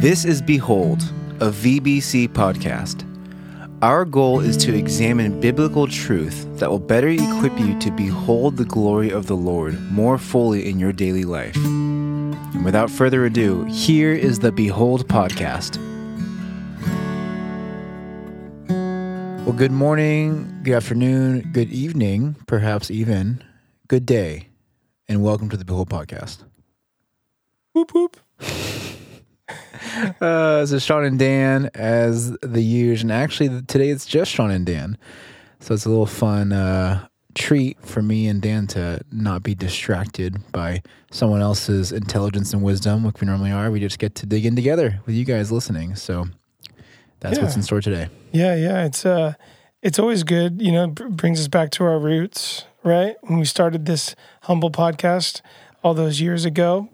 This is Behold, a VBC podcast. Our goal is to examine biblical truth that will better equip you to behold the glory of the Lord more fully in your daily life. And without further ado, here is the Behold podcast. Well, good morning, good afternoon, good evening, perhaps even good day, and welcome to the Behold podcast. Whoop whoop. Uh, is Sean and Dan as the usual, and actually today it's just Sean and Dan, so it's a little fun uh, treat for me and Dan to not be distracted by someone else's intelligence and wisdom, like we normally are. We just get to dig in together with you guys listening. So that's what's in store today. Yeah, yeah. It's uh, it's always good. You know, br- brings us back to our roots, right? When we started this humble podcast all those years ago.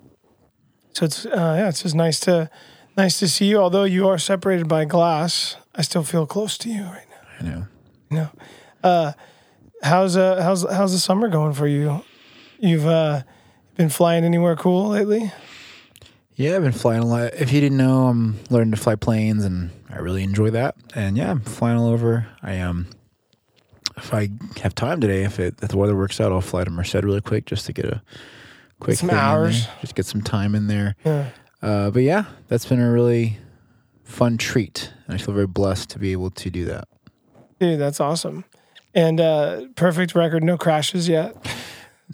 So it's uh, yeah, it's just nice to nice to see you. Although you are separated by glass, I still feel close to you right now. I know. You know, uh, how's uh, how's how's the summer going for you? You've uh, been flying anywhere cool lately? Yeah, I've been flying a lot. If you didn't know, I'm learning to fly planes, and I really enjoy that. And yeah, I'm flying all over. I um, if I have time today, if it if the weather works out, I'll fly to Merced really quick just to get a quick some hours. just get some time in there. Yeah. Uh, but yeah, that's been a really fun treat, and I feel very blessed to be able to do that. Dude, that's awesome. And uh, perfect record, no crashes yet.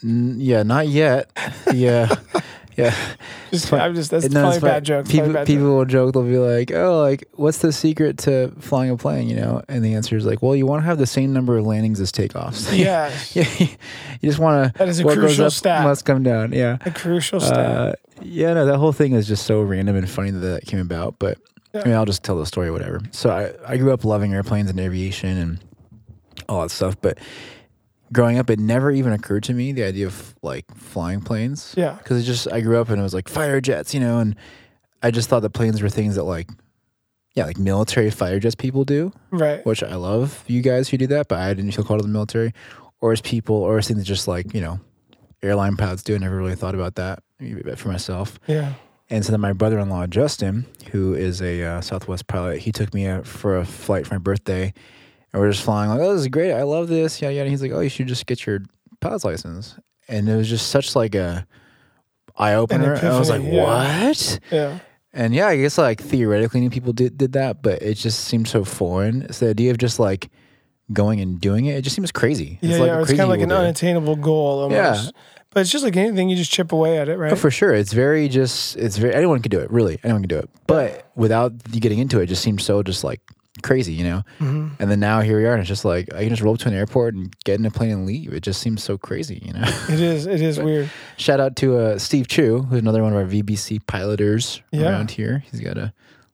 N- yeah, not yet. Yeah, yeah. Just. I'm just that's No, probably bad joke. People, bad people joke. will joke. They'll be like, "Oh, like, what's the secret to flying a plane?" You know, and the answer is like, "Well, you want to have the same number of landings as takeoffs. Yeah, yeah, you just want to. That is a what crucial goes up stat. must come down. Yeah, a crucial stat. uh, yeah. No, that whole thing is just so random and funny that that came about. But Yeah. I mean, I'll just tell the story, whatever. So I, I grew up loving airplanes and aviation and all that stuff, but growing up, it never even occurred to me the idea of like flying planes yeah, because it just I grew up and it was like fire jets, you know, and I just thought that planes were things that like yeah, like military fire jets people do, right. which I love you guys who do that, but I didn't feel called to the military, or as people, or as things that just like you know, airline pilots do. I never really thought about that for myself. Yeah, And so then my brother-in-law Justin, who is a uh, Southwest pilot, he took me out for a flight for my birthday, and we're just flying like, oh, this is great, I love this, yeah, yeah. And he's like, oh, you should just get your pilot's license, and it was just such like a eye opener. And I was like, yeah. what? yeah, And yeah, I guess like theoretically, new people did did that, but it just seemed so foreign. It's the idea of just like going and doing it. It just seems crazy. yeah. like yeah. a It's kind of like an do. unattainable goal almost. Yeah. But it's just like anything, you just chip away at it, right? Oh, for sure. It's very just. It's very. Anyone can do it. Really, anyone can do it. But without you getting into it, it just seems so just like crazy, you know. hmm And then now here we are, and it's just like I can just roll up to an airport and get in a plane and leave. It just seems so crazy, you know. It is. It is weird. Shout out to uh, Steve Chu, who's another one of our VBC piloters Yeah. around here. He's got a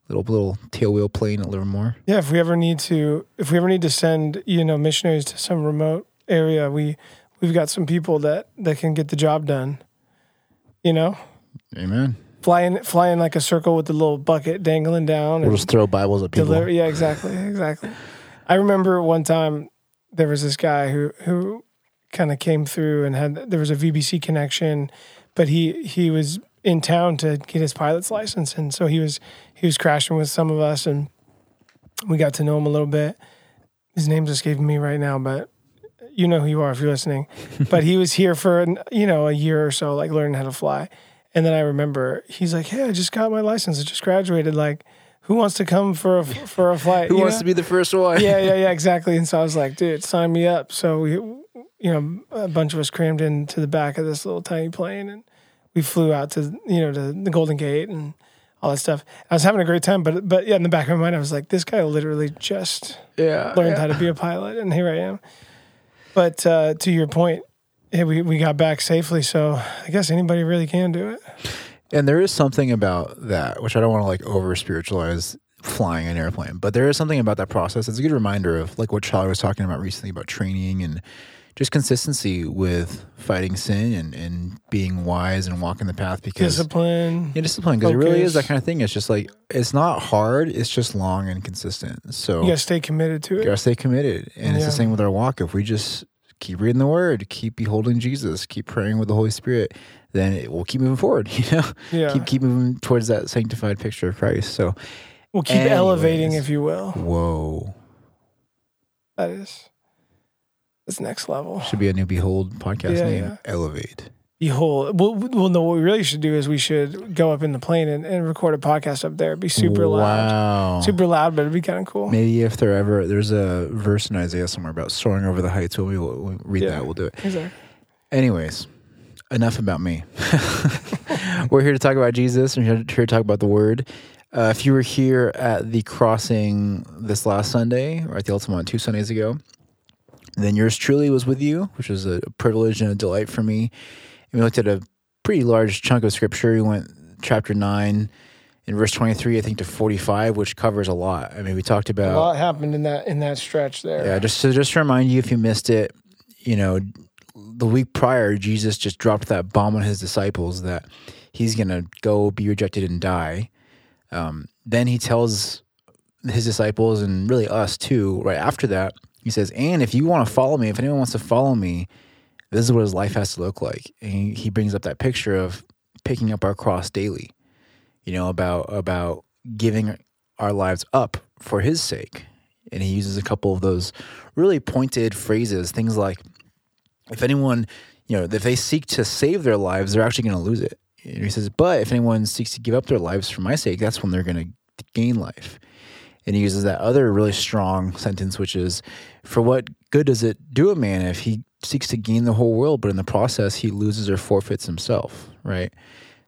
little little tail wheel plane at Livermore. Yeah. If we ever need to, if we ever need to send, you know, missionaries to some remote area, we we've got some people that that can get the job done. You know, Amen. Fly in, fly in like a circle with the little bucket dangling down. We'll and- just throw Bibles at people. Deliver, yeah, exactly, exactly. I remember one time there was this guy who who kind of came through and had there was a VBC connection, but he he was in town to get his pilot's license, and so he was he was crashing with some of us, and we got to know him a little bit. His name's escaping me right now, but you know who you are if you're listening. but he was here for an, you know a year or so, like learning how to fly. And then I remember he's like, "Hey, I just got my license. I just graduated. Like, who wants to come for a for a flight? Who You wants know? to be the first one? yeah, yeah, yeah, exactly. And so I was like, dude, sign me up. So we, you know, a bunch of us crammed into the back of this little tiny plane, and we flew out to you know to the Golden Gate and all that stuff. I was having a great time, but but yeah, in the back of my mind, I was like, this guy literally just yeah. learned yeah. how to be a pilot, and here I am. But uh, to your point, yeah, we we got back safely, so I guess anybody really can do it. And there is something about that, which I don't want to like over spiritualize flying an airplane, but there is something about that process. It's a good reminder of like what Charlie was talking about recently about training and just consistency with fighting sin and, and being wise and walking the path because Discipline. yeah, discipline because it really is that kind of thing. It's just like it's not hard. It's just long and consistent. So You gotta stay committed to it. you it. gotta stay committed, and it's the same with our walk. If we just keep reading the Word, keep beholding Jesus, keep praying with the Holy Spirit, then it will keep moving forward. You know, Yeah. keep keep moving towards that sanctified picture of Christ. So, we'll keep Anyways. elevating, if you will. whoa, That is. That's next level. should be a new Behold podcast Yeah, name. yeah. Elevate. Behold, well, well, no. What we really should do is we should go up in the plane and, and record a podcast up there. It'd be super loud, super loud, but it'd be kind of cool. Maybe if there ever there's a verse in Isaiah somewhere about soaring over the heights, when we will we'll read Yeah. that, we'll do it. Exactly. Anyways, enough about me. we're here to talk about Jesus and we're here to talk about the Word. Uh, if you were here at the crossing this last Sunday or at the Altamont two Sundays ago, then yours truly was with you, which was a privilege and a delight for me. We looked at a pretty large chunk of scripture. We went chapter 9 in verse 23, I think, to 45, which covers a lot. I mean, we talked about. a lot happened in that in that stretch there. Yeah, just so just to remind you, if you missed it, you know, the week prior, Jesus just dropped that bomb on his disciples that he's gonna go be rejected and die. Um, then he tells his disciples and really us too. Right after that, he says, "And if you want to follow me, if anyone wants to follow me, this is what his life has to look like." And he, he brings up that picture of picking up our cross daily. You know about about giving our lives up for his sake and he uses a couple of those really pointed phrases things like if anyone you know if they seek to save their lives they're actually going to lose it and he says but if anyone seeks to give up their lives for my sake that's when they're going to gain life and he uses that other really strong sentence which is for what good does it do a man if he seeks to gain the whole world but in the process he loses or forfeits himself right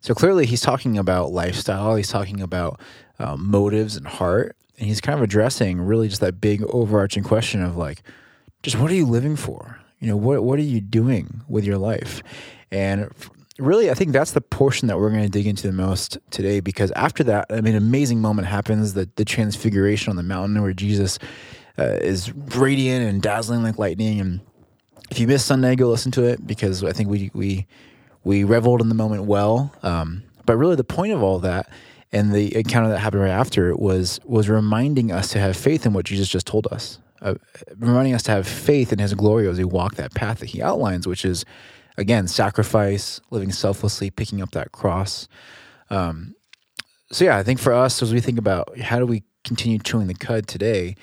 so clearly, he's talking about lifestyle. He's talking about um, motives and heart, and he's kind of addressing really just that big overarching question of like, just what are you living for? You know, what what are you doing with your life? And really, I think that's the portion that we're going to dig into the most today, because after that, I mean, an amazing moment happens the the transfiguration on the mountain where Jesus uh, is radiant and dazzling like lightning. And if you missed Sunday, go listen to it because I think we we we reveled in the moment well. Um, but really, the point of all that and the encounter that happened right after was was reminding us to have faith in what Jesus just told us, uh, reminding us to have faith in His glory as we walk that path that He outlines, which is again sacrifice, living selflessly, picking up that cross. Um, so yeah, I think for us as we think about how do we continue chewing the cud today,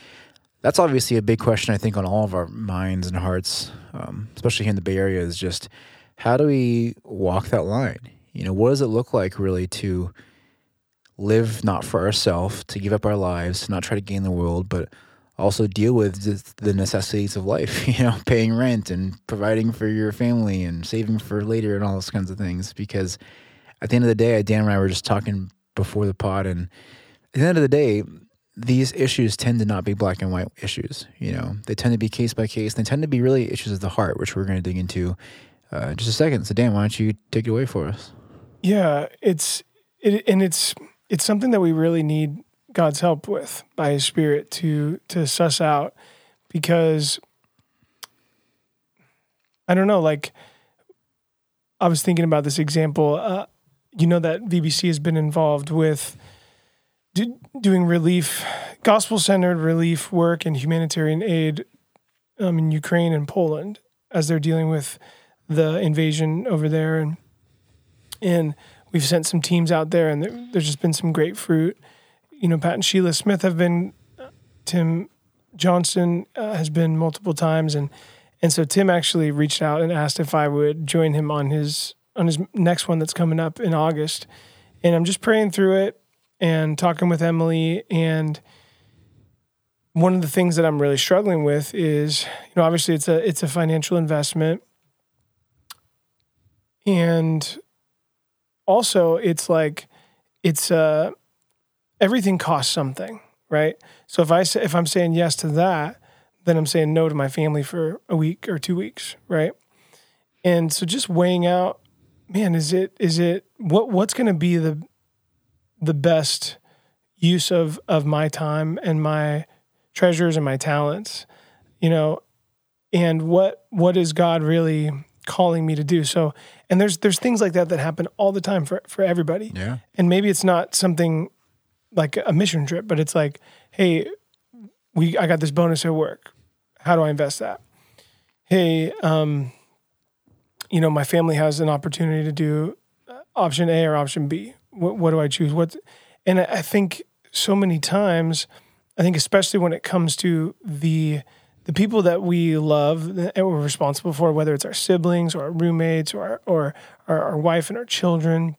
that's obviously a big question I think on all of our minds and hearts, um, especially here in the Bay Area, is just how do we walk that line? You know, what does it look like really to live not for ourselves, to give up our lives, to not try to gain the world, but also deal with the necessities of life, you know, paying rent and providing for your family and saving for later and all those kinds of things. Because at the end of the day, Dan and I were just talking before the pod, and at the end of the day, these issues tend to not be black and white issues. You know, they tend to be case by case. They tend to be really issues of the heart, which we're going to dig into uh, in just a second. So, Dan, why don't you take it away for us? Yeah, it's it, and it's it's something that we really need God's help with by His Spirit to to suss out because I don't know. Like I was thinking about this example. Uh, you know that VBC has been involved with do, doing relief, gospel centered relief work and humanitarian aid um, in Ukraine and Poland as they're dealing with the invasion over there. And and we've sent some teams out there and there, there's just been some great fruit. You know pat and sheila smith have been tim johnson uh, has been multiple times. And and so tim actually reached out and asked if i would join him on his on his next one that's coming up in august. And i'm just praying through it and talking with emily and one of the things that i'm really struggling with is you know obviously it's a it's a financial investment. And also it's like it's uh everything costs something right? So if i say if i'm saying yes to that then i'm saying no to my family for a week or two weeks right? And so just weighing out man is it is it what what's going to be the the best use of of my time and my treasures and my talents you know and what what is god really calling me to do so and there's there's things like that that happen all the time for for everybody Yeah. and maybe it's not something like a mission trip but it's like hey we i got this bonus at work how do i invest that hey um you know, my family has an opportunity to do option A or option B. What, what do I choose? What, and I think so many times, I think especially when it comes to the the people that we love and we're responsible for, whether it's our siblings or our roommates or our, or our, our wife and our children,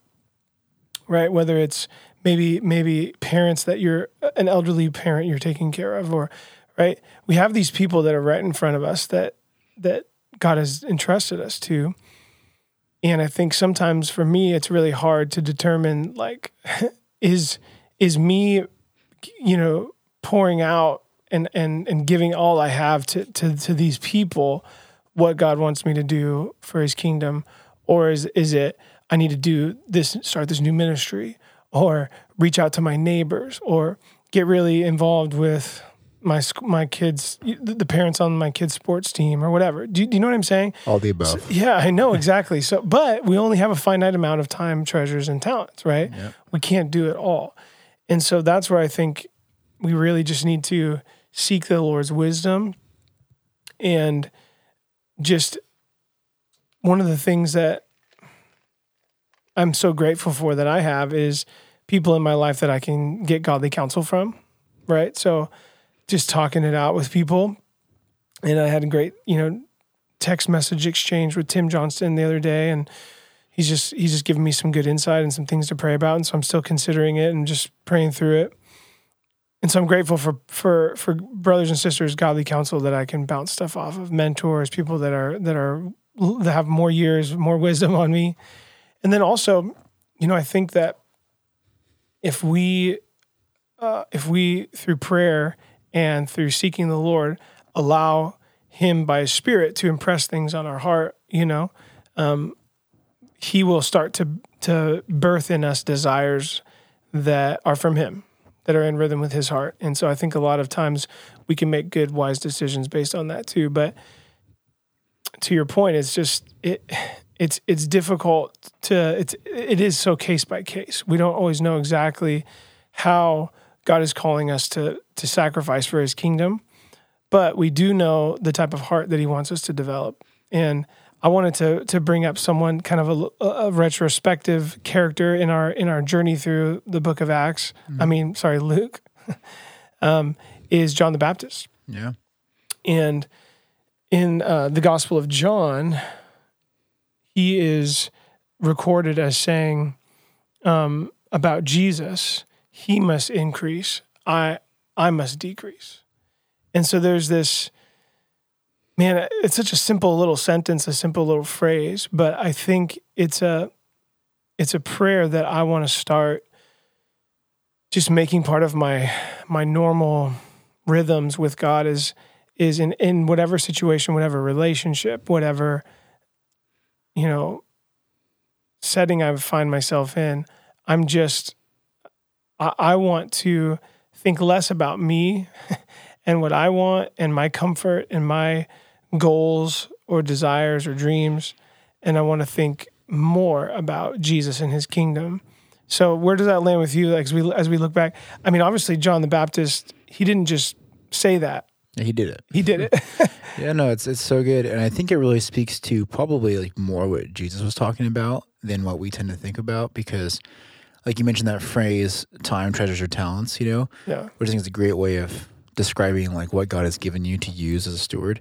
right? Whether it's maybe maybe parents that you're an elderly parent you're taking care of, or right, we have these people that are right in front of us that that God has entrusted us to. And I think sometimes for me, it's really hard to determine like, is is me, you know, pouring out and and and giving all I have to to to these people what God wants me to do for His kingdom, or is is it I need to do this, start this new ministry, or reach out to my neighbors, or get really involved with my my kids, the parents on my kids' sports team, or whatever. Do, you- do you know what I'm saying? All the above. Yeah, I know exactly. So, but we only have a finite amount of time, treasures, and talents, right? We can't do it all. And so that's where I think we really just need to seek the Lord's wisdom and just one of the things that I'm so grateful for that I have is people in my life that I can get godly counsel from, right? So just talking it out with people. And I had a great, you know, text message exchange with Tim Johnston the other day and he's just he's just giving me some good insight and some things to pray about and so I'm still considering it and just praying through it. And so I'm grateful for for for brothers and sisters godly counsel that I can bounce stuff off of mentors, people that are that are that have more years, more wisdom on me. And then also, you know, I think that if we uh, if we through prayer and through seeking the Lord allow him by his spirit to impress things on our heart, you know, um, he will start to to birth in us desires that are from him, that are in rhythm with his heart. And so I think a lot of times we can make good, wise decisions based on that too. But to your point, it's just it it's it's difficult to it's it is so case by case. We don't always know exactly how God is calling us to to sacrifice for his kingdom, but we do know the type of heart that he wants us to develop. And I wanted to to bring up someone kind of a, a retrospective character in our in our journey through the book of Acts. I mean, sorry, Luke, um, is John the Baptist. Yeah. And in uh, the Gospel of John, he is recorded as saying um, about Jesus, "He must increase, I I must decrease." And so there's this man. It's such a simple little sentence, a simple little phrase, but I think it's a it's a prayer that I want to start just making part of my my normal rhythms with God is is in in whatever situation, whatever relationship, whatever you know setting I find myself in. I'm just I, I want to think less about me and what I want and my comfort and my goals or desires or dreams, and I want to think more about Jesus and His kingdom. So where does that land with you? Like as we as we look back, I mean, obviously John the Baptist, he didn't just say that; He did it. he did it. Yeah, no, it's it's so good, and I think it really speaks to probably like more what Jesus was talking about than what we tend to think about because, like you mentioned that phrase, "Time, treasures, your talents," you know, yeah, which I think is a great way of describing like what God has given you to use as a steward.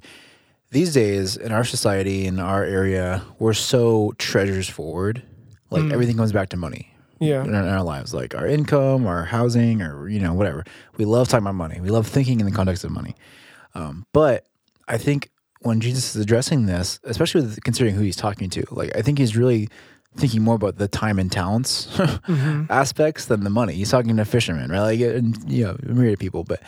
These days in our society, in our area, we're so treasures forward. Like everything comes back to money yeah, in our, in our lives, like our income, our housing, or you know whatever. We love talking about money. We love thinking in the context of money. Um, but I think when Jesus is addressing this, especially with considering who he's talking to, like I think he's really thinking more about the time and talents mm-hmm. aspects than the money. He's talking to fishermen, right? Like, and, you know, myriad of people, but.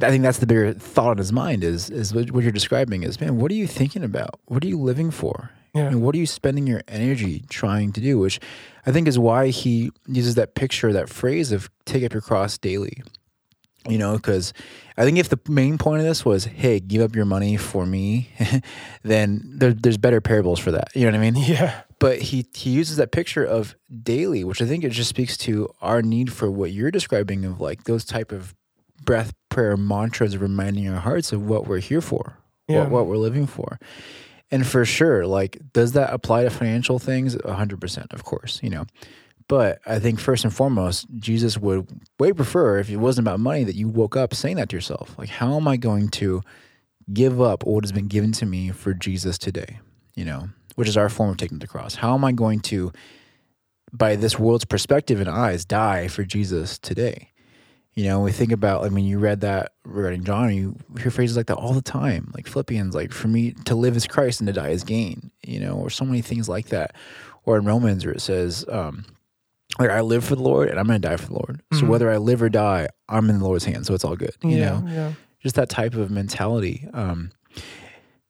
I think that's the bigger thought in his mind is is what, what you're describing is man, what are you thinking about? What are you living for? Yeah. And what are you spending your energy trying to do? Which I think is why he uses that picture, that phrase of take up your cross daily. You know, because I think if the main point of this was, hey, give up your money for me, then there, there's better parables for that. You know what I mean? yeah, But he he uses that picture of daily, which I think it just speaks to our need for what you're describing of like those type of breath prayer mantras reminding our hearts of what we're here for, Yeah. what, what we're living for. And for sure, like, does that apply to financial things? 100%, of course, you know. But I think first and foremost, Jesus would way prefer if it wasn't about money that you woke up saying that to yourself. Like, how am I going to give up what has been given to me for Jesus today? You know, which is our form of taking the cross. How am I going to, by this world's perspective and eyes, die for Jesus today? You know, we think about like when you read that regarding John, you hear phrases like that all the time, like Philippians, like for me to live is Christ and to die is gain, you know, or so many things like that. Or in Romans where it says, um, like I live for the Lord and I'm gonna die for the Lord. So Mhm. whether I live or die, I'm in the Lord's hands, so it's all good. You yeah, know, yeah. just that type of mentality. Um,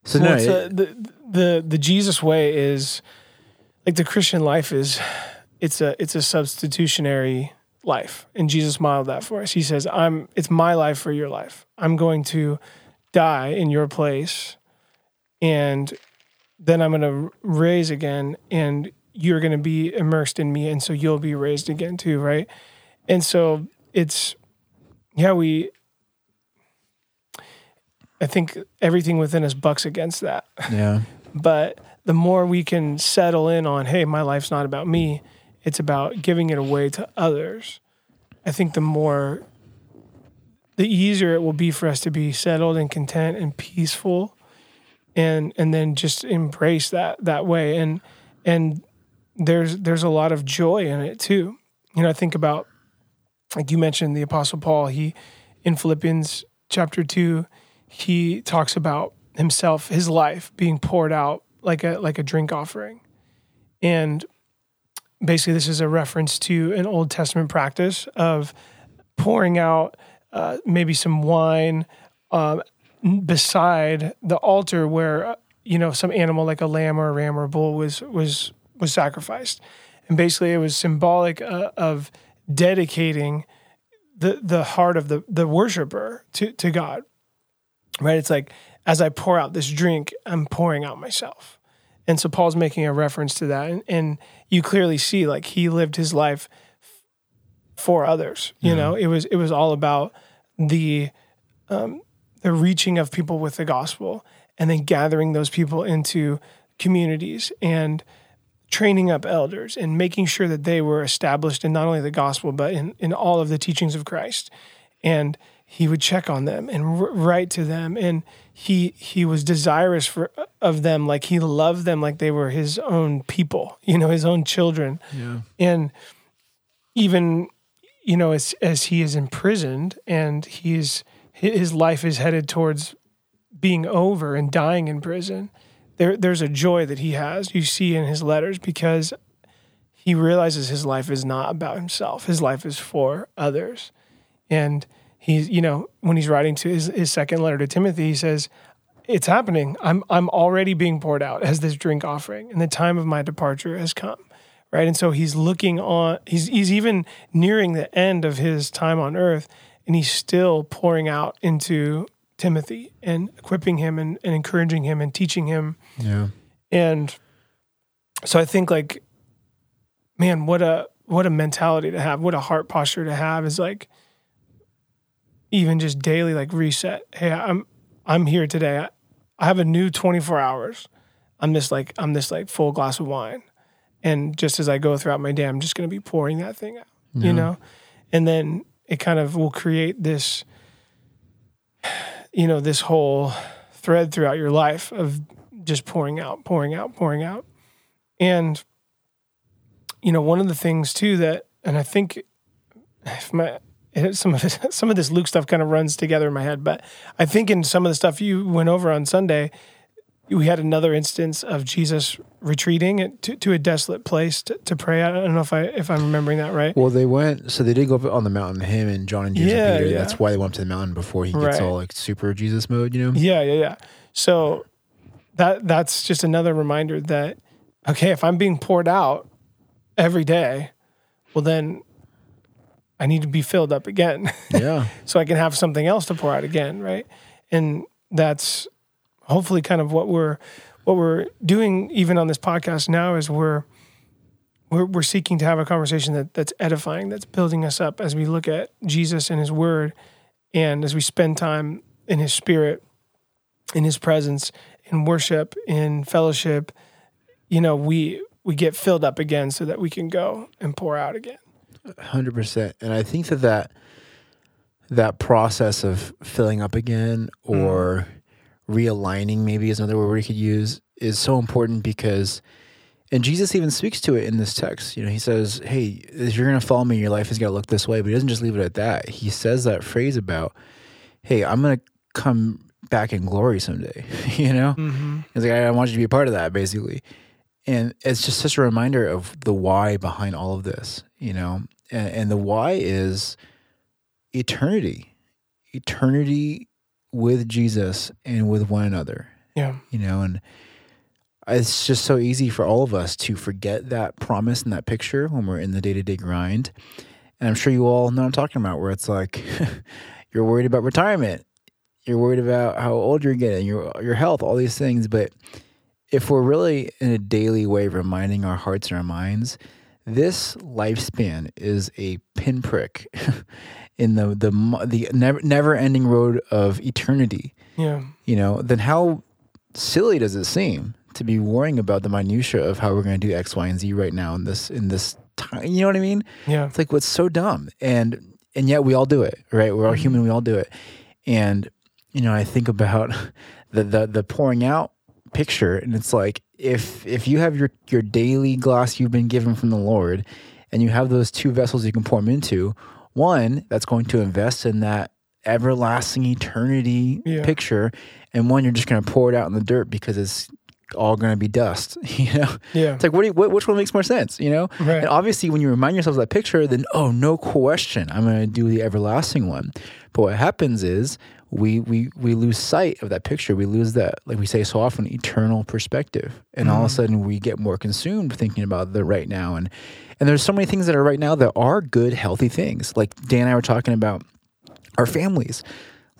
so Well, no, it's it- a- the the the Jesus way is like the Christian life is it's a it's a substitutionary life, and Jesus modeled that for us. He says, "I'm it's my life for your life. I'm going to die in your place, and then I'm going to raise again, and you're going to be immersed in me, and so you'll be raised again too, right? And so it's yeah, we I think everything within us bucks against that. yeah, But the more we can settle in on, hey, my life's not about me, it's about giving it away to others. I think the more, the easier it will be for us to be settled and content and peaceful, and and then just embrace that that way. And and there's there's a lot of joy in it too. You know, I think about like you mentioned the Apostle Paul. He in Philippians chapter two, he talks about himself, his life being poured out like a like a drink offering. And basically this is a reference to an Old Testament practice of pouring out uh, maybe some wine um, beside the altar where uh, you know some animal like a lamb or a ram or a bull was was was sacrificed. And basically it was symbolic uh, of dedicating the the heart of the the worshiper to to God right? It's like as I pour out this drink, I'm pouring out myself. And so Paul's making a reference to that. And, and you clearly see like he lived his life f- for others. You know, it was it was all about the um, the reaching of people with the gospel and then gathering those people into communities and training up elders and making sure that they were established in not only the gospel but in, in all of the teachings of Christ. And he would check on them and write to them and he he was desirous for of them like he loved them like they were his own people you know his own children. Yeah, and even you know as as he is imprisoned and he's his life is headed towards being over and dying in prison there there's a joy that he has you see in his letters because he realizes his life is not about himself. His life is for others. And he's you know when he's writing to his, his second letter to timothy he says it's happening. I'm i'm already being poured out as this drink offering and the time of my departure has come. Right? And so he's looking on he's he's even nearing the end of his time on earth and he's still pouring out into timothy and equipping him and, and encouraging him and teaching him. Yeah, and so I think like, man, what a what a mentality to have, what a heart posture to have is like even just daily like reset. Hey, I'm I'm here today. I, I have a new 24 hours. I'm this like I'm this like full glass of wine. And just as I go throughout my day, I'm just gonna be pouring that thing out. Yeah. You know? And then it kind of will create this you know, this whole thread throughout your life of just pouring out, pouring out, pouring out. And you know, one of the things too that, and I think if my some of it, some of this Luke stuff kind of runs together in my head, but I think in some of the stuff you went over on Sunday, we had another instance of Jesus retreating to, to a desolate place to, to pray. I don't know if I if I'm remembering that right. Well, they went. So they did go up on the mountain. Him and John and James Yeah, and Peter. yeah. That's why they went up to the mountain before he gets Right. all like super Jesus mode. You know. Yeah, yeah, yeah. So that that's just another reminder that okay, if I'm being poured out every day, well then I need to be filled up again Yeah. so I can have something else to pour out again, right? And that's hopefully kind of what we're what we're doing even on this podcast now is we're we're, we're seeking to have a conversation that, that's edifying, that's building us up as we look at Jesus and his word and as we spend time in his spirit, in his presence, in worship, in fellowship, you know, we we get filled up again so that we can go and pour out again. Hundred percent, and I think that that that process of filling up again or realigning, maybe is another word we could use, is so important because, and Jesus even speaks to it in this text. You know, he says, "Hey, if you're going to follow me, your life is going to look this way," but he doesn't just leave it at that. He says that phrase about, "Hey, I'm going to come back in glory someday." you know, Mm-hmm. He's like, I want you to be a part of that, basically. And it's just such a reminder of the why behind all of this, you know? And, and the why is eternity, eternity with Jesus and with one another, Yeah. you know? And it's just so easy for all of us to forget that promise and that picture when we're in the day to day grind. And I'm sure you all know what I'm talking about, where it's like you're worried about retirement, you're worried about how old you're getting, your your health, all these things. But if we're really in a daily way reminding our hearts and our minds, this lifespan is a pinprick in the the the never never ending road of eternity. Yeah. You know, then how silly does it seem to be worrying about the minutia of how we're going to do X, Y, and Z right now in this in this time? You know what I mean? Yeah. It's like what's so dumb, and and yet we all do it, right? We're all mm-hmm. human, we all do it, and you know, I think about the the the pouring out picture, and it's like if if you have your your daily glass you've been given from the Lord, and you have those two vessels you can pour them into, one that's going to invest in that everlasting eternity Yeah. picture, and one you're just going to pour it out in the dirt because it's all going to be dust, you know. Yeah. It's like, what, do you, what which one makes more sense, you know? Right. And obviously, when you remind yourself of that picture, then oh, no question, I'm going to do the everlasting one. But what happens is we we we lose sight of that picture. We lose that, like we say so often, eternal perspective, and all of a mm-hmm. sudden we get more consumed thinking about the right now. And and there's so many things that are right now that are good, healthy things. Like Dan and I were talking about our families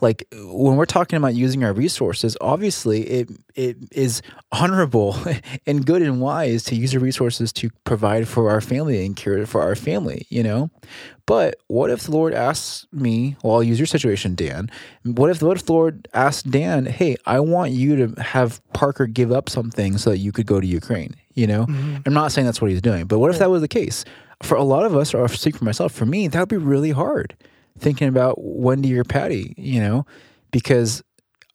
like when we're talking about using our resources obviously it it is honorable and good and wise to use our resources to provide for our family and care for our family you know? But what if the lord asks me well i'll use your situation dan. What if what if the lord asks dan hey i want you to have parker give up something so that you could go to ukraine you know? Mm-hmm. I'm not saying that's what he's doing but what if that was the case? For a lot of us or speak for myself for me that would be really hard thinking about Wendy or Patty, you know, because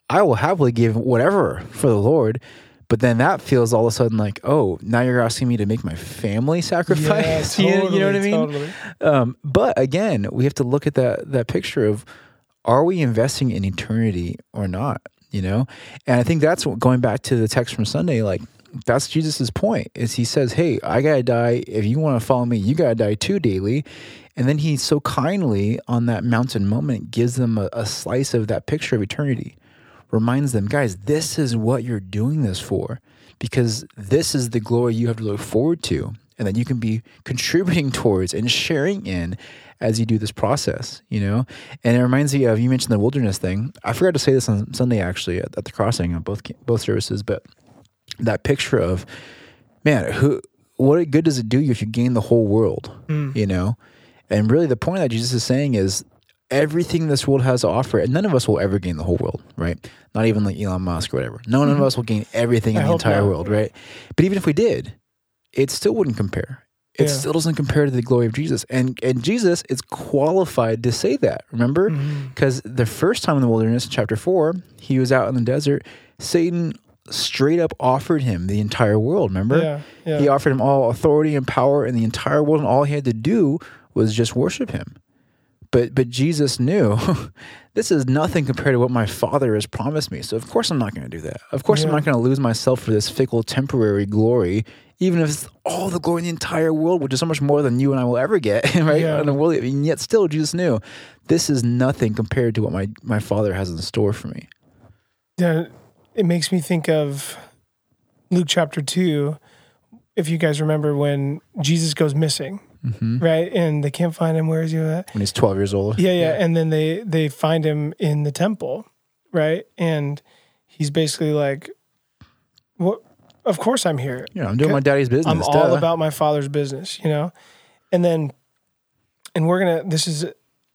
I will happily give whatever for the Lord. But then that feels all of a sudden like, oh, now you're asking me to make my family sacrifice. Yeah, you, know, you know what I mean? Totally. Um, but again, we have to look at that that picture of are we investing in eternity or not? You know, and I think that's what, going back to the text from Sunday. Like that's Jesus's point is he says, "Hey, I gotta die. If you want to follow me, you gotta die too daily." And then he so kindly on that mountain moment gives them a, a slice of that picture of eternity, reminds them, guys, this is what you're doing this for, because this is the glory you have to look forward to, and that you can be contributing towards and sharing in as you do this process, you know? And it reminds me of, you mentioned the wilderness thing. I forgot to say this on Sunday actually at, at the crossing of both, both services, but that picture of, man, who, what good does it do you if you gain the whole world, you know? And really, the point that Jesus is saying is everything this world has to offer, and none of us will ever gain the whole world, right? Not even like Elon Musk or whatever. No one of us will gain everything in I the entire not. world, right? But even if we did, it still wouldn't compare. It Yeah. still doesn't compare to the glory of Jesus. And and Jesus is qualified to say that. Remember? Mm-hmm. Because the first time in the wilderness, chapter four, he was out in the desert, Satan straight up offered him the entire world. Remember? Yeah, yeah. He offered him all authority and power in the entire world, and all he had to do was just worship him. But but Jesus knew this is nothing compared to what my Father has promised me. So of course I'm not going to do that. Of course I'm not going to lose myself for this fickle, temporary glory, even if it's all the glory in the entire world, which is so much more than you and I will ever get, right? Yeah. In the world, and yet still Jesus knew this is nothing compared to what my my Father has in store for me. Yeah, it makes me think of Luke chapter 2. If you guys remember when Jesus goes missing, Mm-hmm. right? And they can't find him. Where is he at? When he's 12 years old. Yeah, yeah. And then they they find him in the temple, right? And he's basically like, "What? Of course I'm here. Yeah, I'm doing my daddy's business. I'm all about my father's business, you know? And then, and we're going to, this is,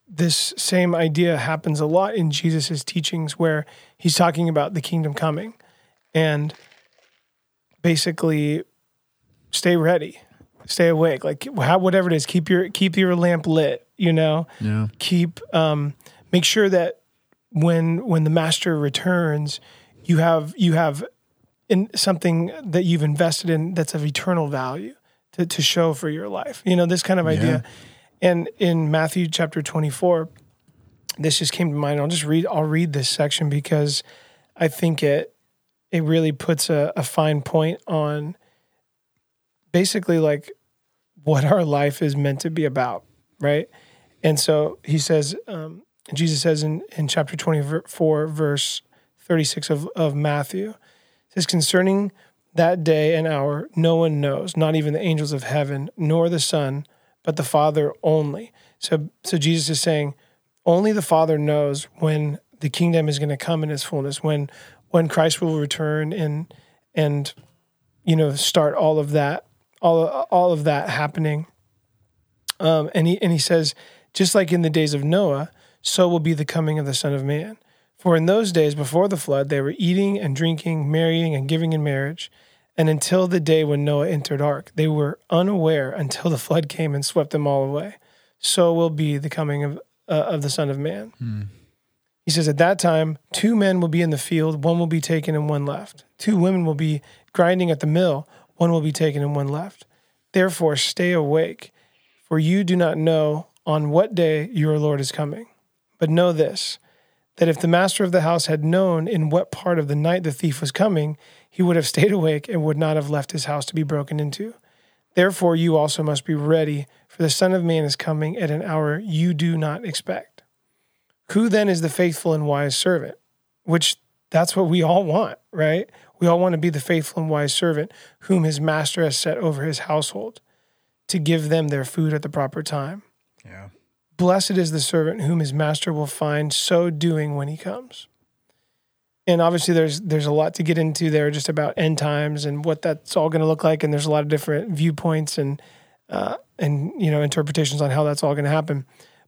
this same idea happens a lot in Jesus's teachings where he's talking about the kingdom coming. and basically stay ready, stay awake. Like how, whatever it is, keep your keep your lamp lit. You know, Yeah. keep um, make sure that when when the master returns, you have you have in something that you've invested in that's of eternal value to, to show for your life. You know, this kind of idea. And in Matthew chapter 24, this just came to mind. I'll just read I'll read this section because I think it it really puts a, a fine point on basically like what our life is meant to be about, right? And so he says, um, Jesus says in, in chapter 24, verse 36 of, of Matthew, says, concerning that day and hour, no one knows, not even the angels of heaven, nor the Son, but the Father only. So, so Jesus is saying, only the Father knows when the kingdom is going to come in its fullness, when when Christ will return and and you know start all of that, all all of that happening. Um, and he and he says, just like in the days of Noah, so will be the coming of the Son of Man. For in those days before the flood, they were eating and drinking, marrying and giving in marriage, and until the day when Noah entered ark, they were unaware until the flood came and swept them all away. So will be the coming of uh, of the Son of Man. He says, At that time, two men will be in the field, one will be taken and one left. Two women will be grinding at the mill, one will be taken and one left. Therefore, stay awake, for you do not know on what day your Lord is coming. But know this that if the master of the house had known in what part of the night the thief was coming, he would have stayed awake and would not have left his house to be broken into. Therefore, you also must be ready, for the Son of Man is coming at an hour you do not expect. Who then is the faithful and wise servant? Which that's what we all want, right? We all want to be the faithful and wise servant whom his master has set over his household to give them their food at the proper time. Yeah. Blessed is the servant whom his master will find so doing when he comes. And obviously there's there's a lot to get into there just about end times and what that's all going to look like and there's a lot of different viewpoints and uh, and you know interpretations on how that's all going to happen.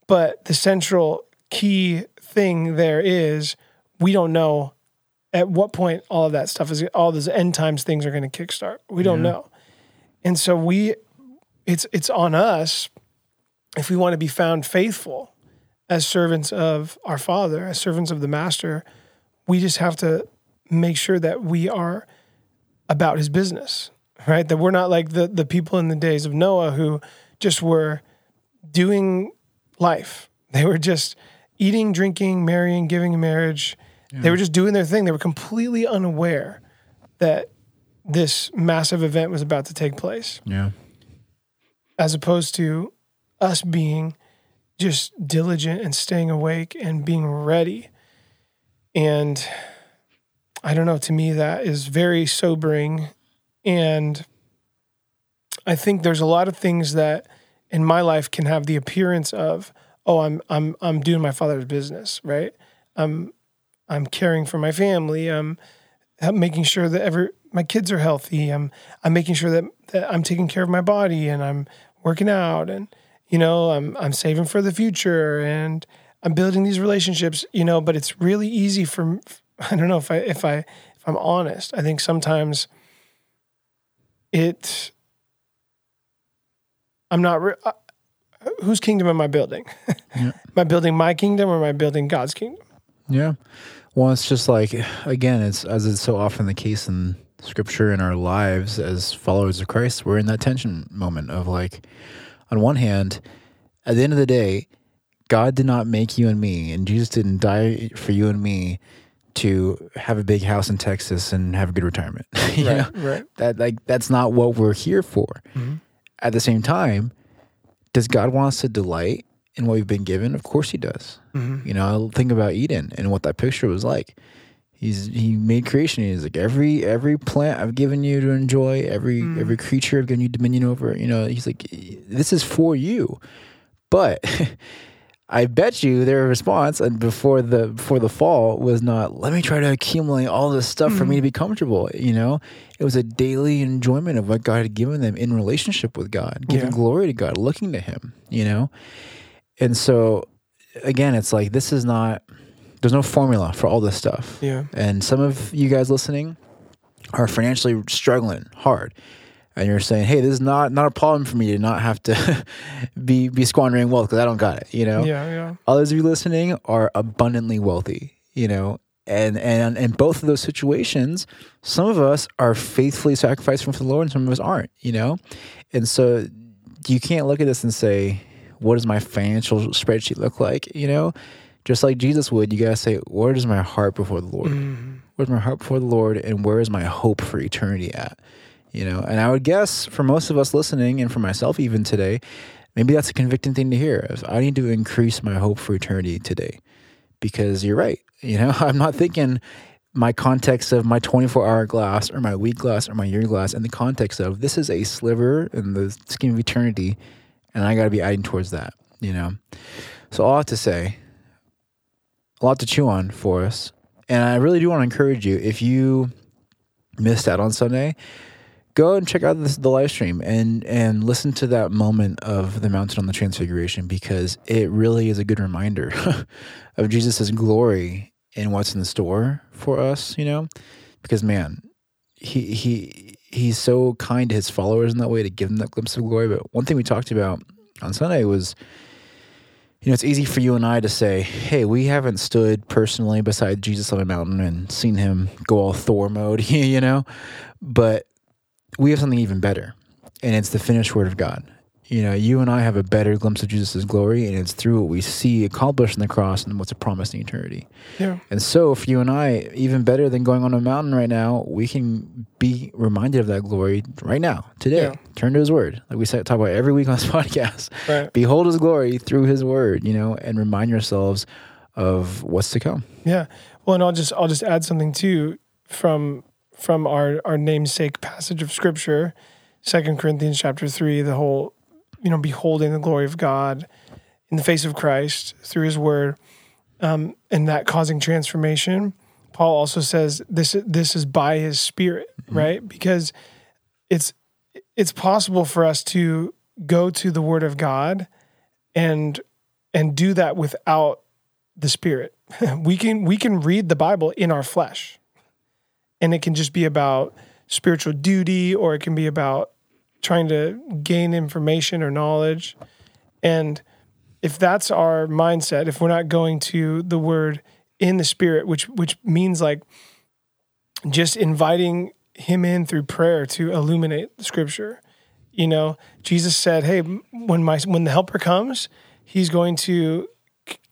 But the central key thing there is we don't know at what point all of that stuff is all those end times things are going to kickstart. We don't Yeah. know. And so we it's it's on us if we want to be found faithful as servants of our Father, as servants of the Master, we just have to make sure that we are about his business, right? That we're not like the, the people in the days of Noah who just were doing life. They were just eating, drinking, marrying, giving in marriage. They were just doing their thing. They were completely unaware that this massive event was about to take place Yeah. as opposed to us being just diligent and staying awake and being ready. And I don't know, to me, that is very sobering. And I think there's a lot of things that in my life can have the appearance of, oh, I'm I'm I'm doing my father's business, right? I'm I'm caring for my family. I'm making sure that every my kids are healthy. I'm I'm making sure that, that I'm taking care of my body and I'm working out and you know I'm I'm saving for the future and I'm building these relationships. You know, but it's really easy for I don't know if I if I if I'm honest. I think sometimes it I'm not. Re- uh, whose kingdom am I building? Yeah. am I building my kingdom or am I building God's kingdom? Yeah. Well, it's just like again, it's as it's so often the case in scripture in our lives as followers of Christ, we're in that tension moment of like on one hand, at the end of the day, God did not make you and me and Jesus didn't die for you and me to have a big house in Texas and have a good retirement. you know? right. That like that's not what we're here for. Mhm. At the same time, does God want us to delight in what we've been given? Of course he does. Mhm. You know, think about Eden and what that picture was like. He's he made creation. He's like every every plant I've given you to enjoy, every Mm. every creature I've given you dominion over. You know, he's like this is for you. But I bet you their response and before the before the fall was not let me try to accumulate all this stuff for me to mm-hmm. be comfortable. You know, it was a daily enjoyment of what God had given them in relationship with God, giving Yeah. glory to God, looking to Him. You know, and so again, it's like this is not. There's no formula for all this stuff. Yeah. And some of you guys listening, are financially struggling hard and you're saying, "Hey, this is not not a problem for me to not have to be be squandering wealth because I don't got it." You know. Yeah, yeah. Others of you listening are abundantly wealthy. You know, and and in both of those situations, some of us are faithfully sacrificing for the Lord, and some of us aren't. You know, and so you can't look at this and say, "What does my financial spreadsheet look like?" You know, just like Jesus would, you gotta say, "Where does my heart before the Lord? Mhm. Where's my heart before the Lord, and where is my hope for eternity at?" You know, and I would guess for most of us listening, and for myself even today, maybe that's a convicting thing to hear. I need to increase my hope for eternity today, because you're right. You know, I'm not thinking my context of my 24 hour glass or my week glass or my year glass in the context of this is a sliver in the scheme of eternity, and I got to be adding towards that. You know, so all I have to say, a lot to chew on for us, and I really do want to encourage you if you missed out on Sunday go and check out this, the live stream and and listen to that moment of the mountain on the transfiguration because it really is a good reminder of Jesus' glory and what's in store for us you know? Because man he he he's so kind to his followers in that way to give them that glimpse of glory. But one thing we talked about on sunday was you know it's easy for you and i to say hey we haven't stood personally beside jesus on a mountain and seen him go all thor mode you know? But we have something even better, and it's the finished word of God. You know, you and I have a better glimpse of Jesus' glory, and it's through what we see accomplished in the cross and what's a promised in eternity. Yeah. And so, for you and I, even better than going on a mountain right now, we can be reminded of that glory right now, today. Yeah. Turn to His Word, like we talk about every week on this podcast. Right. Behold His glory through His Word, you know, and remind yourselves of what's to come. Yeah. Well, and I'll just I'll just add something too from from our our namesake passage of scripture, Second Corinthians chapter three, the whole you know beholding the glory of God in the face of Christ through His Word, um, and that causing transformation. Paul also says this this is by His Spirit, right? Because it's it's possible for us to go to the Word of God and and do that without the Spirit. we can we can read the Bible in our flesh, and it can just be about spiritual duty, or it can be about trying to gain information or knowledge. And if that's our mindset, if we're not going to the Word in the Spirit, which which means like just inviting Him in through prayer to illuminate the Scripture. You know, Jesus said, "Hey, when my when the Helper comes, He's going to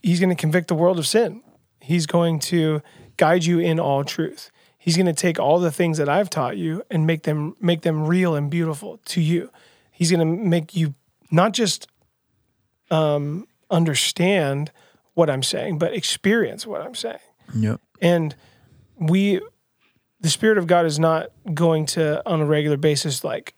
he's going to convict the world of sin. He's going to guide you in all truth. He's going to take all the things that I've taught you and make them make them real and beautiful to you. He's going to make you not just um, understand what I'm saying, but experience what I'm saying. Yep. And we, the Spirit of God is not going to, on a regular basis, like,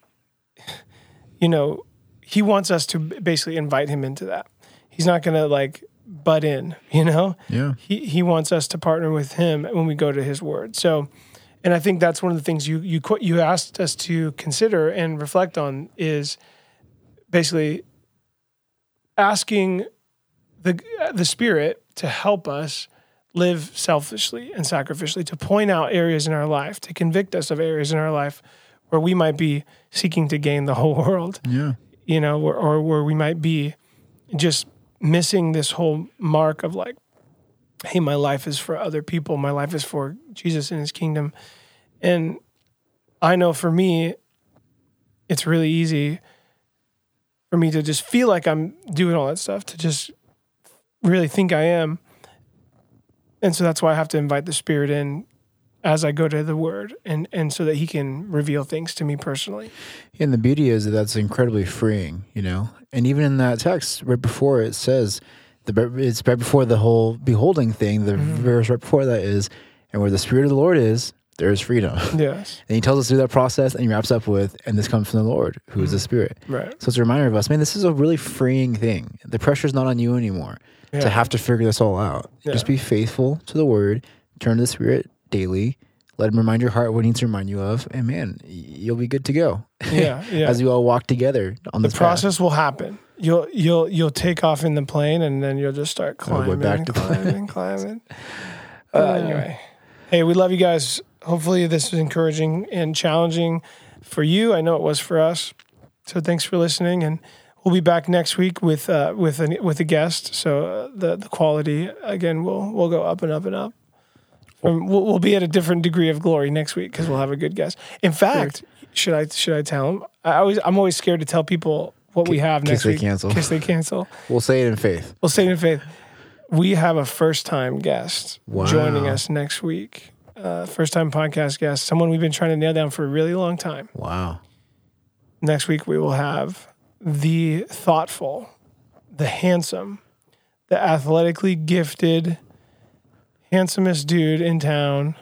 you know, He wants us to basically invite Him into that. He's not going to like butt in, you know? Yeah. He, he wants us to partner with Him when we go to His Word. So, and I think that's one of the things you, you, you asked us to consider and reflect on is basically asking the, the Spirit to help us live selfishly and sacrificially, to point out areas in our life, to convict us of areas in our life where we might be seeking to gain the whole world, Yeah. you know, or, or where we might be just missing this whole mark of like, hey, my life is for other people, my life is for Jesus and his kingdom. And I know for me, it's really easy for me to just feel like I'm doing all that stuff, to just really think I am. And so that's why I have to invite the Spirit in as I go to the Word, and and so that He can reveal things to me personally. And the beauty is that that's incredibly freeing, you know. And even in that text, right before it says, the it's right before the whole beholding thing. The mm-hmm. verse right before that is, and where the spirit of the Lord is, there is freedom. Yes, and he tells us through that process, and he wraps up with, and this comes from the Lord, who is the mm-hmm. Spirit. right. So it's a reminder of us, man. This is a really freeing thing. The pressure's not on you anymore Yeah. to have to figure this all out. Yeah. Just be faithful to the Word. Turn to the Spirit daily. Let him remind your heart what he needs to remind you of, and man, you'll be good to go. Yeah, yeah. As you all walk together on the process will happen. You'll you'll you'll take off in the plane, and then you'll just start climbing, back to climbing, climbing. Uh, anyway, hey, we love you guys. hopefully this was encouraging and challenging for you. I know it was for us. So thanks for listening, and we'll be back next week with uh, with a, with a guest. So uh, the the quality again will will go up and up and up. We'll, we'll be at a different degree of glory next week because we'll have a good guest. In fact, should I should I tell them? I always I'm always scared to tell people what we have case next they week. cancel. In case they cancel. We'll say it in faith. We'll say it in faith. We have a first time guest Wow. joining us next week. Uh, first time podcast guest, someone we've been trying to nail down for a really long time. Wow. Next week, we will have the thoughtful, the handsome, the athletically gifted, handsomest dude in town,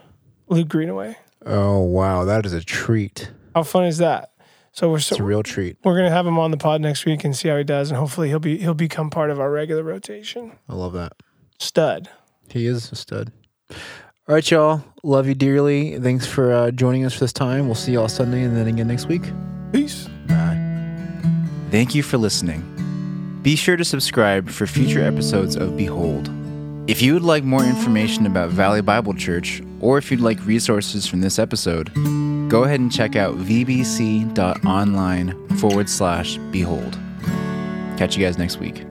Luke Greenaway. Oh wow, that is a treat. How fun is that? So we're It's a so, real treat. we're gonna have him on the pod next week and see how he does, and hopefully he'll be he'll become part of our regular rotation. I love that. Stud. He is a stud. All right, y'all. Love you dearly. Thanks for uh, joining us for this time. We'll see y'all Sunday and then again next week. Peace. Bye. Thank you for listening. Be sure to subscribe for future episodes of Behold. If you would like more information about Valley Bible Church, or if you'd like resources from this episode, go ahead and check out vbc.online forward slash behold. Catch you guys next week.